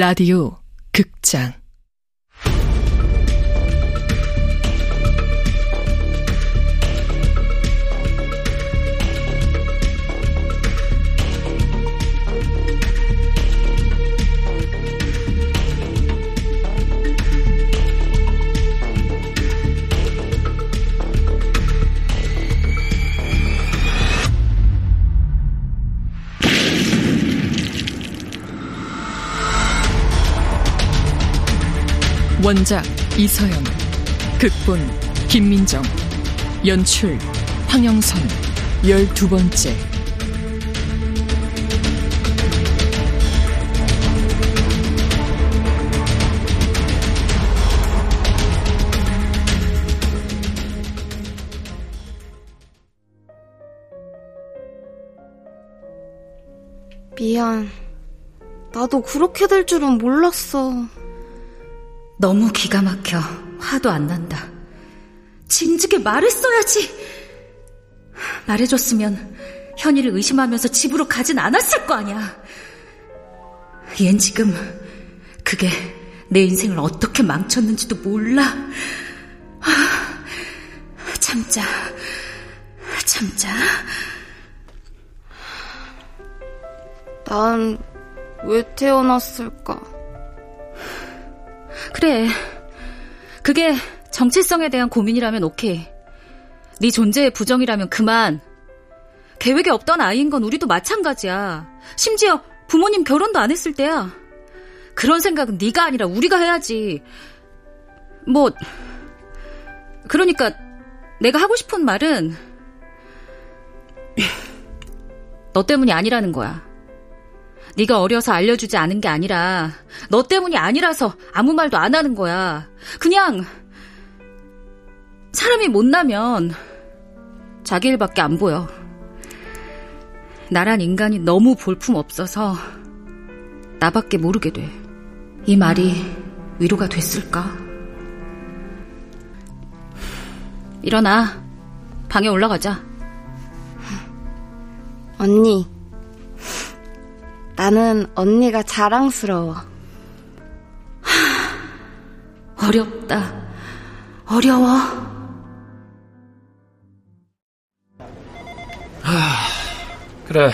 라디오 극장 원작 이서영 극본 김민정 연출 황영선 열두 번째 미안. 나도 그렇게 될 줄은 몰랐어. 너무 기가 막혀. 화도 안 난다. 진즉에 말했어야지. 말해줬으면 현이를 의심하면서 집으로 가진 않았을 거 아니야. 얜 지금 그게 내 인생을 어떻게 망쳤는지도 몰라. 참자, 참자. 난 왜 태어났을까? 그래. 그게 정체성에 대한 고민이라면 오케이. 네 존재의 부정이라면 그만. 계획에 없던 아이인 건 우리도 마찬가지야. 심지어 부모님 결혼도 안 했을 때야. 그런 생각은 네가 아니라 우리가 해야지. 뭐 그러니까 내가 하고 싶은 말은 너 때문이 아니라는 거야. 네가 어려서 알려주지 않은 게 아니라 너 때문이 아니라서 아무 말도 안 하는 거야. 그냥 사람이 못나면 자기 일밖에 안 보여. 나란 인간이 너무 볼품 없어서 나밖에 모르게 돼. 이 말이 위로가 됐을까? 일어나. 방에 올라가자. 언니. 나는 언니가 자랑스러워. 어렵다. 어려워. 그래.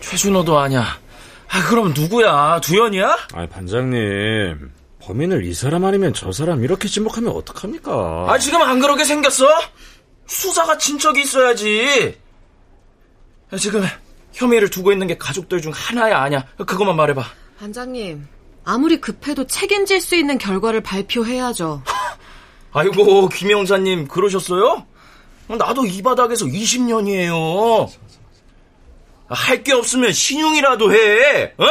최준호도 아냐. 아, 그럼 누구야? 두현이야? 아, 반장님. 범인을 이 사람 아니면 저 사람 이렇게 지목하면 어떡합니까? 아, 지금 안 그러게 생겼어? 수사가 친척이 있어야지. 지금 혐의를 두고 있는 게 가족들 중 하나야 아냐? 그것만 말해봐. 반장님, 아무리 급해도 책임질 수 있는 결과를 발표해야죠. 아이고, 김영사님, 그러셨어요? 나도 이 바닥에서 20년이에요. 할 게 없으면 신용이라도 해, 어?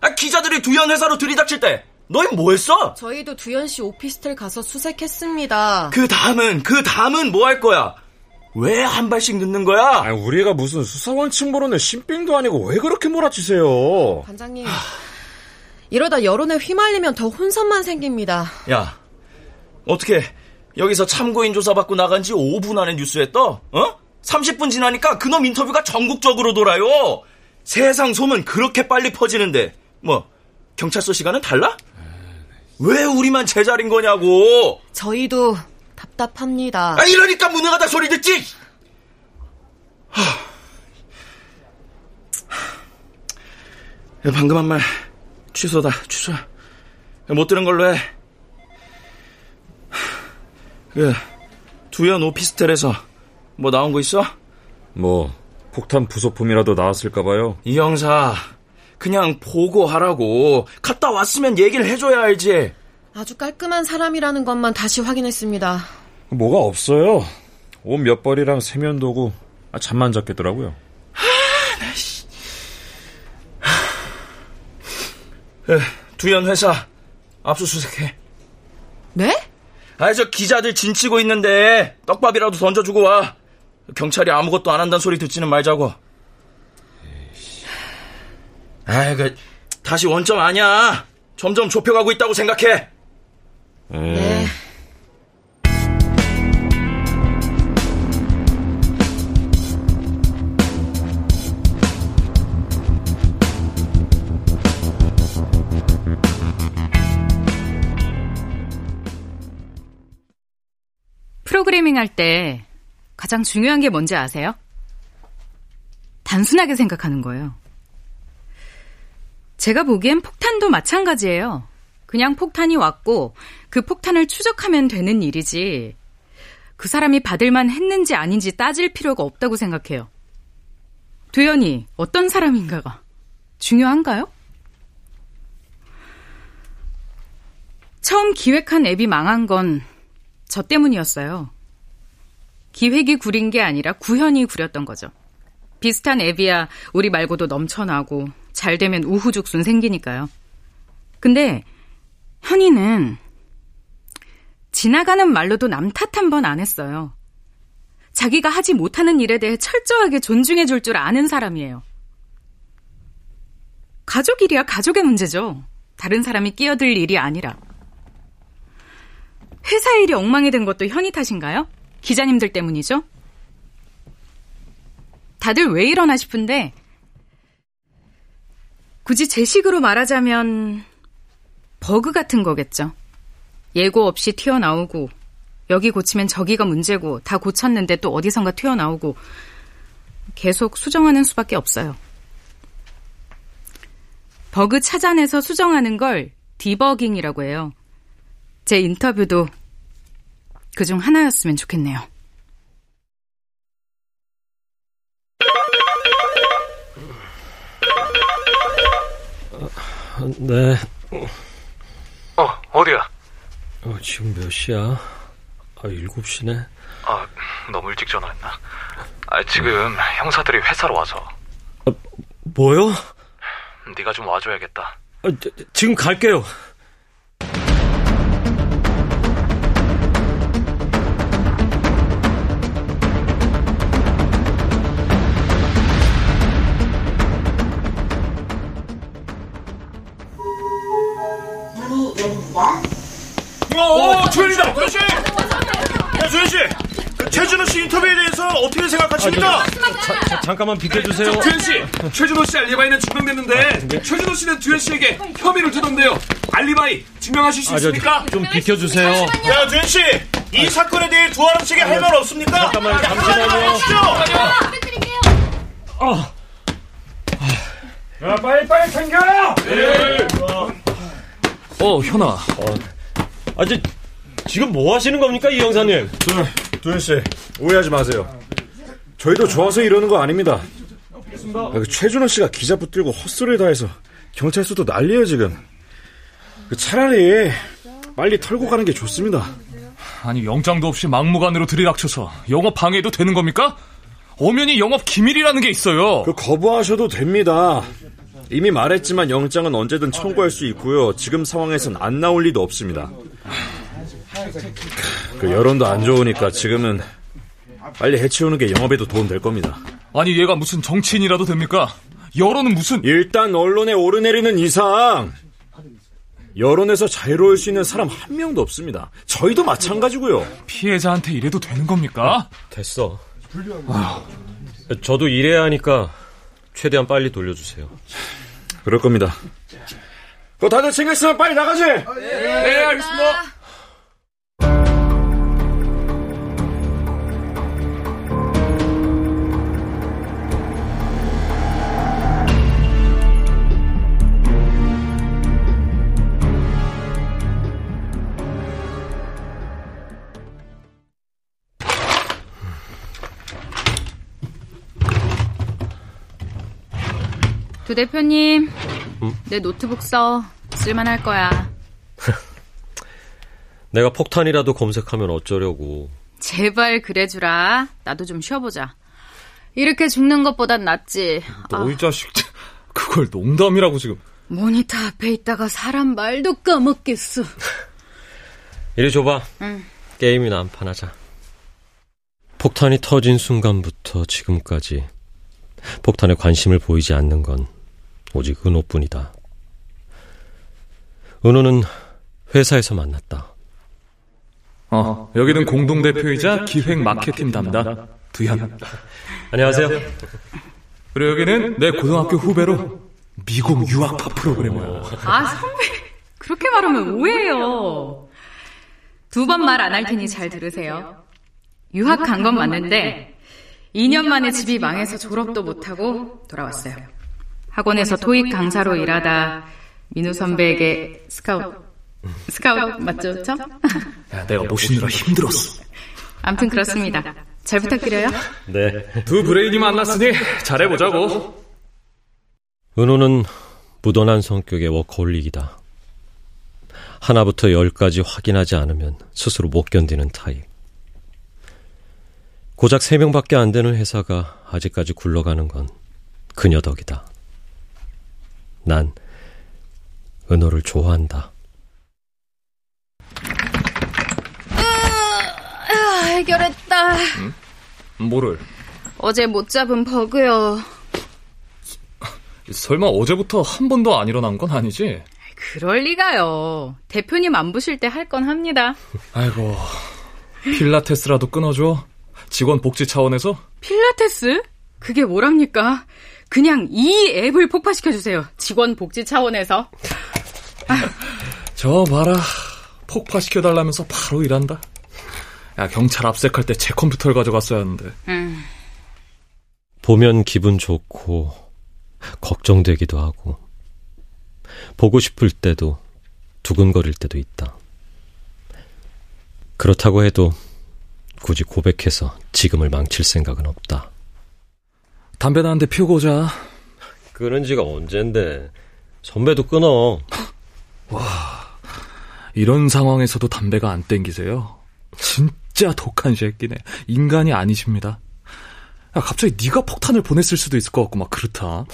아, 기자들이 두현 회사로 들이닥칠 때, 너희 뭐 했어? 저희도 두현 씨 오피스텔 가서 수색했습니다. 그 다음은, 그 다음은 뭐 할 거야? 왜 한 발씩 늦는 거야? 아니, 우리가 무슨 수사원칙 모르는 신빙도 아니고 왜 그렇게 몰아치세요? 반장님, 이러다 여론에 휘말리면 더 혼선만 생깁니다. 야, 어떻게 여기서 참고인 조사받고 나간 지 5분 안에 뉴스에 떠? 어? 30분 지나니까 그놈 인터뷰가 전국적으로 돌아요. 세상 소문 그렇게 빨리 퍼지는데 뭐 경찰서 시간은 달라? 왜 우리만 제자린 거냐고. 저희도 답답합니다. 아 이러니까 무능하다 소리 듣지. 하. 방금 한 말 취소다 취소. 못 들은 걸로 해. 그 두현 오피스텔에서 뭐 나온 거 있어? 뭐 폭탄 부속품이라도 나왔을까봐요. 이 형사 그냥 보고 하라고 갔다 왔으면 얘기를 해줘야 알지. 아주 깔끔한 사람이라는 것만 다시 확인했습니다. 뭐가 없어요. 옷 몇 벌이랑 세면도구 아, 잠만 잡겠더라고요. 에, 두현 회사 압수수색해. 네? 아이 저 기자들 진치고 있는데 떡밥이라도 던져주고 와. 경찰이 아무것도 안 한다는 소리 듣지는 말자고. 아이 그 다시 원점 아니야. 점점 좁혀가고 있다고 생각해. 네. 프로그래밍 할때 가장 중요한 게 뭔지 아세요? 단순하게 생각하는 거예요. 제가 보기엔 폭탄도 마찬가지예요. 그냥 폭탄이 왔고 그 폭탄을 추적하면 되는 일이지. 그 사람이 받을만 했는지 아닌지 따질 필요가 없다고 생각해요. 도연이 어떤 사람인가가 중요한가요? 처음 기획한 앱이 망한 건 저 때문이었어요. 기획이 구린 게 아니라 구현이 구렸던 거죠. 비슷한 앱이야 우리 말고도 넘쳐나고 잘 되면 우후죽순 생기니까요. 근데 현이는 지나가는 말로도 남 탓 한 번 안 했어요. 자기가 하지 못하는 일에 대해 철저하게 존중해 줄 줄 아는 사람이에요. 가족 일이야 가족의 문제죠. 다른 사람이 끼어들 일이 아니라. 회사 일이 엉망이 된 것도 현이 탓인가요? 기자님들 때문이죠? 다들 왜 이러나 싶은데, 굳이 제 식으로 말하자면, 버그 같은 거겠죠. 예고 없이 튀어나오고, 여기 고치면 저기가 문제고, 다 고쳤는데 또 어디선가 튀어나오고, 계속 수정하는 수밖에 없어요. 버그 찾아내서 수정하는 걸 디버깅이라고 해요. 제 인터뷰도 그 중 하나였으면 좋겠네요. 네. 어, 어디야? 어, 지금 몇 시야? 아, 7시네. 아, 너무 일찍 전화했나? 아, 지금 형사들이 회사로 와서. 아, 뭐요? 네가 좀 와줘야겠다. 아, 저, 지금 갈게요. 어, 주현이다, 주현 씨. 야, 주현 씨. 그 최준호 씨 인터뷰에 대해서 어떻게 생각하십니까? 자, 자, 잠깐만 비켜주세요. 주현 씨, 최준호 씨 알리바이는 증명됐는데 최준호 씨는 주현 씨에게 혐의를 두던데요. 알리바이 증명하실 수 아, 저, 있습니까? 좀 비켜주세요. 야, 주현 씨. 이 사건에 대해 두아람 씨에게 할 말 없습니까? 잠깐만, 야, 잠시만요. 한마디 하시죠. 야, 빨리 빨리 챙겨! 어, 현아. 아, 저, 지금 뭐 하시는 겁니까, 이 형사님? 도현 씨, 오해하지 마세요. 저희도 좋아서 이러는 거 아닙니다. 아, 그 최준호 씨가 기자 붙들고 헛소리를 다 해서 경찰서도 난리예요, 지금. 그 차라리 빨리 털고 가는 게 좋습니다. 아니, 영장도 없이 막무가내로 들이닥쳐서 영업 방해도 되는 겁니까? 엄연히 영업 기밀이라는 게 있어요. 그 거부하셔도 됩니다. 이미 말했지만 영장은 언제든 청구할 수 있고요. 지금 상황에선 안 나올 리도 없습니다. 그 여론도 안 좋으니까 지금은 빨리 해치우는 게 영업에도 도움 될 겁니다. 아니, 얘가 무슨 정치인이라도 됩니까? 여론은 무슨... 일단 언론에 오르내리는 이상 여론에서 자유로울 수 있는 사람 한 명도 없습니다. 저희도 마찬가지고요. 피해자한테 이래도 되는 겁니까? 됐어. 저도 일해야 하니까 최대한 빨리 돌려주세요. 그럴 겁니다. 그거 다들 챙겼으면 빨리 나가지. 네, 알겠습니다. 두 대표님, 내 노트북 써. 쓸만할 거야. 내가 폭탄이라도 검색하면 어쩌려고. 제발 그래주라. 나도 좀 쉬어보자. 이렇게 죽는 것보단 낫지. 너이 자식, 그걸 농담이라고 지금. 모니터 앞에 있다가 사람 말도 까먹겠어. 이리 줘봐. 게임이나 한 판 하자. 폭탄이 터진 순간부터 지금까지 폭탄에 관심을 보이지 않는 건 오직 은호뿐이다. 은호는 회사에서 만났다. 어, 여기는 공동대표이자 기획 마케팅 담당 두현. 안녕하세요. 그리고 여기는 내 고등학교 후배로 미국 유학파 프로그래머야. 아, 선배. 그렇게 말하면 오해해요. 두 번 말 안 할 테니 잘 들으세요. 유학 간 건 맞는데 2년 만에 집이 망해서 졸업도 못하고 돌아왔어요. 학원에서 토익 강사로 일하다 민우 선배에게 스카웃 스카웃 맞죠? 저? 야, 내가 모시느라 힘들었어. 암튼 그렇습니다. 잘 부탁드려요. 네. 두 브레인이 만났으니 잘해보자고. 은호는 무던한 성격의 워커홀릭이다. 하나부터 열까지 확인하지 않으면 스스로 못 견디는 타입. 고작 3명밖에 안 되는 회사가 아직까지 굴러가는 건 그녀 덕이다. 난 은호를 좋아한다. 아, 해결했다. 뭐를? 어제 못 잡은 버그요. 설마 어제부터 한 번도 안 일어난 건 아니지? 그럴 리가요. 대표님 안 보실 때 할 건 합니다. 아이고, 필라테스라도 끊어줘. 직원 복지 차원에서? 필라테스? 그게 뭐랍니까? 그냥 이 앱을 폭파시켜주세요. 직원 복지 차원에서. 저 봐라. 폭파시켜달라면서 바로 일한다. 야, 경찰 압색할 때 제 컴퓨터를 가져갔어야 하는데. 음. 보면 기분 좋고, 걱정되기도 하고, 보고 싶을 때도, 두근거릴 때도 있다. 그렇다고 해도, 굳이 고백해서 지금을 망칠 생각은 없다. 담배나 한 대 피우고 오자. 끊은 지가 언젠데, 선배도 끊어. 이런 상황에서도 담배가 안 땡기세요? 진짜 독한 새끼네. 인간이 아니십니다. 야, 갑자기 네가 폭탄을 보냈을 수도 있을 것 같고 막 그렇다.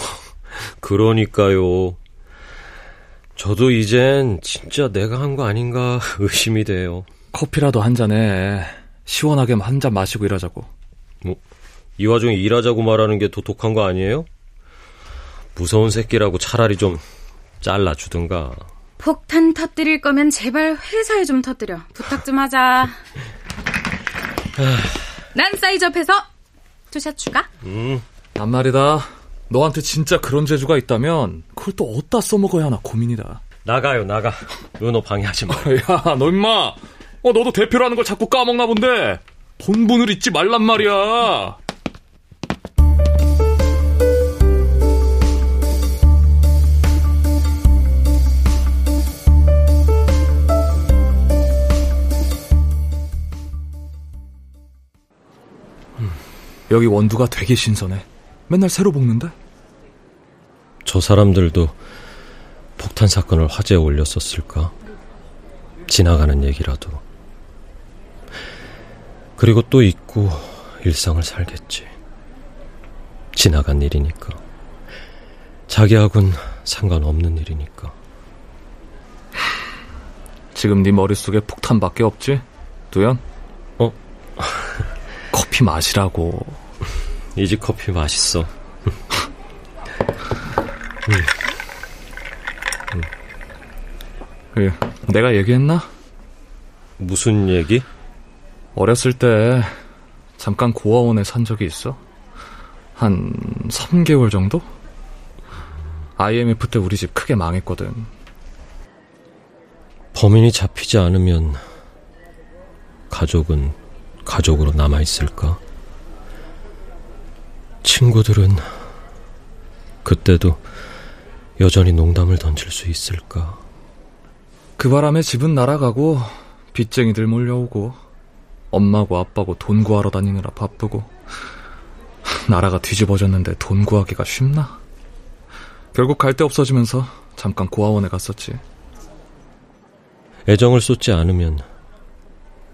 그러니까요. 저도 이젠 진짜 내가 한 거 아닌가 의심이 돼요. 커피라도 한 잔에 시원하게 한 잔 마시고 일하자고. 이 와중에 일하자고 말하는 게 도톡한 거 아니에요? 무서운 새끼라고 차라리 좀 잘라주든가. 폭탄 터뜨릴 거면 제발 회사에 좀 터뜨려. 부탁 좀 하자. 난 size up해서 two shot 추가. 음, 난 말이다. 너한테 진짜 그런 재주가 있다면 그걸 또 어디다 써먹어야 하나 고민이다. 나가요, 나가. 은호 방해하지 마. 야, 너 임마. 어, 너도 대표라는 걸 자꾸 까먹나 본데. 본분을 잊지 말란 말이야. 여기 원두가 되게 신선해. 맨날 새로 볶는데? 저 사람들도 폭탄 사건을 화제에 올렸었을까? 지나가는 얘기라도. 그리고 또 잊고 일상을 살겠지. 지나간 일이니까. 자기하고는 상관없는 일이니까. 지금 네 머릿속에 폭탄밖에 없지? 두현? 어? 커피 마시라고. 이 집 커피 맛있어. 그, 내가 얘기했나? 무슨 얘기? 어렸을 때 잠깐 고아원에 산 적이 있어. 한 3개월 정도? IMF 때 우리 집 크게 망했거든. 범인이 잡히지 않으면 가족은 가족으로 남아있을까? 친구들은 그때도 여전히 농담을 던질 수 있을까? 그 바람에 집은 날아가고 빚쟁이들 몰려오고 엄마고 아빠고 돈 구하러 다니느라 바쁘고 나라가 뒤집어졌는데 돈 구하기가 쉽나? 결국 갈 데 없어지면서 잠깐 고아원에 갔었지. 애정을 쏟지 않으면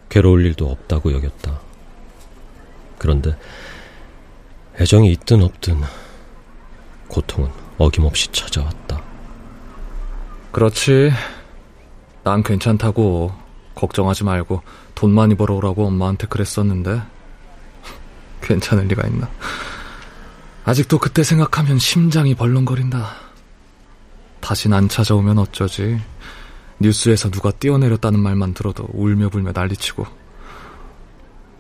괴로울 일도 없다고 여겼다. 그런데 애정이 있든 없든 고통은 어김없이 찾아왔다. 그렇지. 난 괜찮다고 걱정하지 말고 돈 많이 벌어오라고 엄마한테 그랬었는데 괜찮을 리가 있나. 아직도 그때 생각하면 심장이 벌렁거린다. 다신 안 찾아오면 어쩌지. 뉴스에서 누가 뛰어내렸다는 말만 들어도 울며 불며 난리치고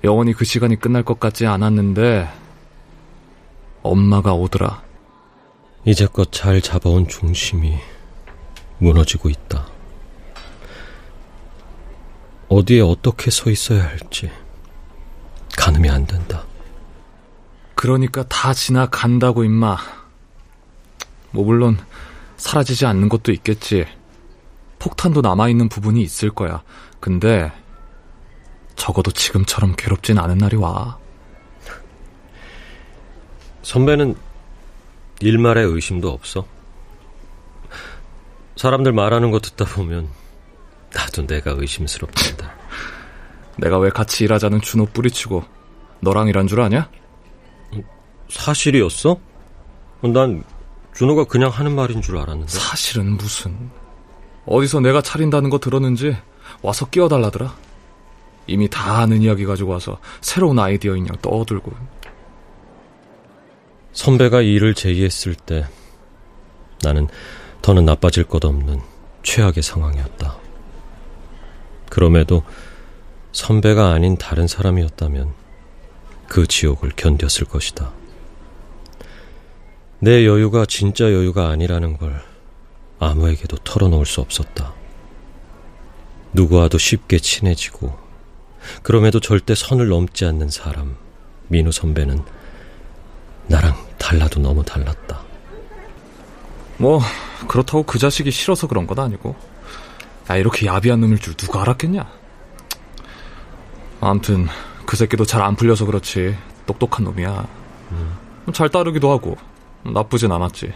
영원히 그 시간이 끝날 것 같지 않았는데 엄마가 오더라. 이제껏 잘 잡아온 중심이 무너지고 있다. 어디에 어떻게 서 있어야 할지 가늠이 안 된다. 그러니까 다 지나간다고 임마. 뭐 물론 사라지지 않는 것도 있겠지. 폭탄도 남아있는 부분이 있을 거야. 근데 적어도 지금처럼 괴롭진 않은 날이 와. 선배는 일말의 의심도 없어. 사람들 말하는 거 듣다 보면 나도 내가 의심스럽단다. 내가 왜 같이 일하자는 준호 뿌리치고 너랑 일한 줄 아냐? 사실이었어? 난 준호가 그냥 하는 말인 줄 알았는데. 사실은 무슨. 어디서 내가 차린다는 거 들었는지 와서 끼워달라더라. 이미 다 아는 이야기 가지고 와서 새로운 아이디어인 양 떠들고. 선배가 일을 제의했을 때 나는 더는 나빠질 것 없는 최악의 상황이었다. 그럼에도 선배가 아닌 다른 사람이었다면 그 지옥을 견뎠을 것이다. 내 여유가 진짜 여유가 아니라는 걸 아무에게도 털어놓을 수 없었다. 누구와도 쉽게 친해지고 그럼에도 절대 선을 넘지 않는 사람 민우 선배는 나랑 달라도 너무 달랐다. 뭐 그렇다고 그 자식이 싫어서 그런 건 아니고 야 이렇게 야비한 놈일 줄 누가 알았겠냐 아무튼 그 새끼도 잘 안 풀려서 그렇지 똑똑한 놈이야 음. 잘 따르기도 하고 나쁘진 않았지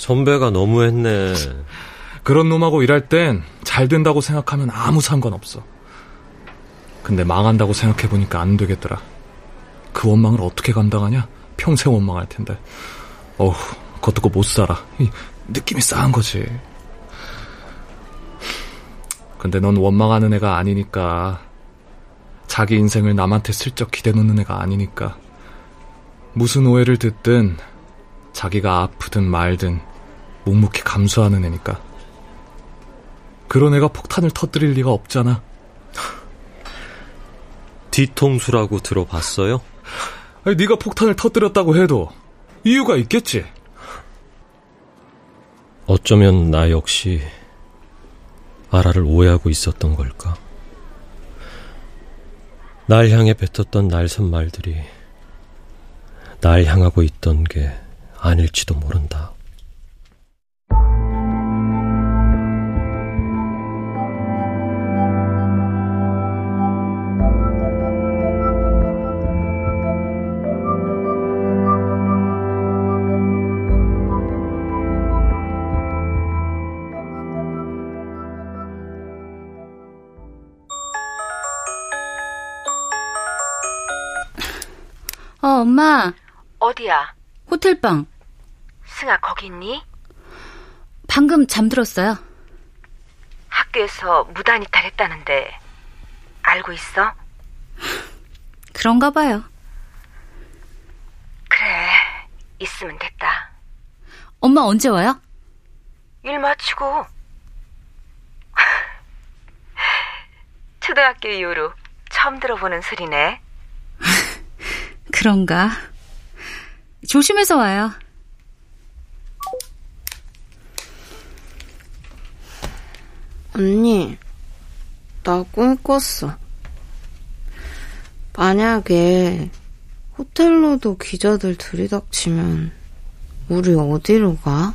선배가 너무했네. 그런 놈하고 일할 땐 잘 된다고 생각하면 아무 상관없어. 근데 망한다고 생각해보니까 안 되겠더라. 그 원망을 어떻게 감당하냐? 평생 원망할 텐데. 어후 그것 듣고 못 살아. 느낌이 싸한 거지. 근데 넌 원망하는 애가 아니니까. 자기 인생을 남한테 슬쩍 기대놓는 애가 아니니까. 무슨 오해를 듣든 자기가 아프든 말든 묵묵히 감수하는 애니까 그런 애가 폭탄을 터뜨릴 리가 없잖아 뒤통수라고 들어봤어요? 아니, 네가 폭탄을 터뜨렸다고 해도 이유가 있겠지 어쩌면 나 역시 아라를 오해하고 있었던 걸까? 날 향해 뱉었던 날선 말들이 날 향하고 있던 게 아닐지도 모른다. 어, 엄마. 어디야? 호텔방. 승아, 거기 있니? 방금 잠들었어요. 학교에서 무단 이탈했다는데, 알고 있어? 그런가 봐요. 그래, 있으면 됐다. 엄마 언제 와요? 일 마치고. 초등학교 이후로 처음 들어보는 소리네. 그런가. 조심해서 와요. 언니, 나 꿈 꿨어. 만약에 호텔로도 기자들 들이닥치면 우리 어디로 가?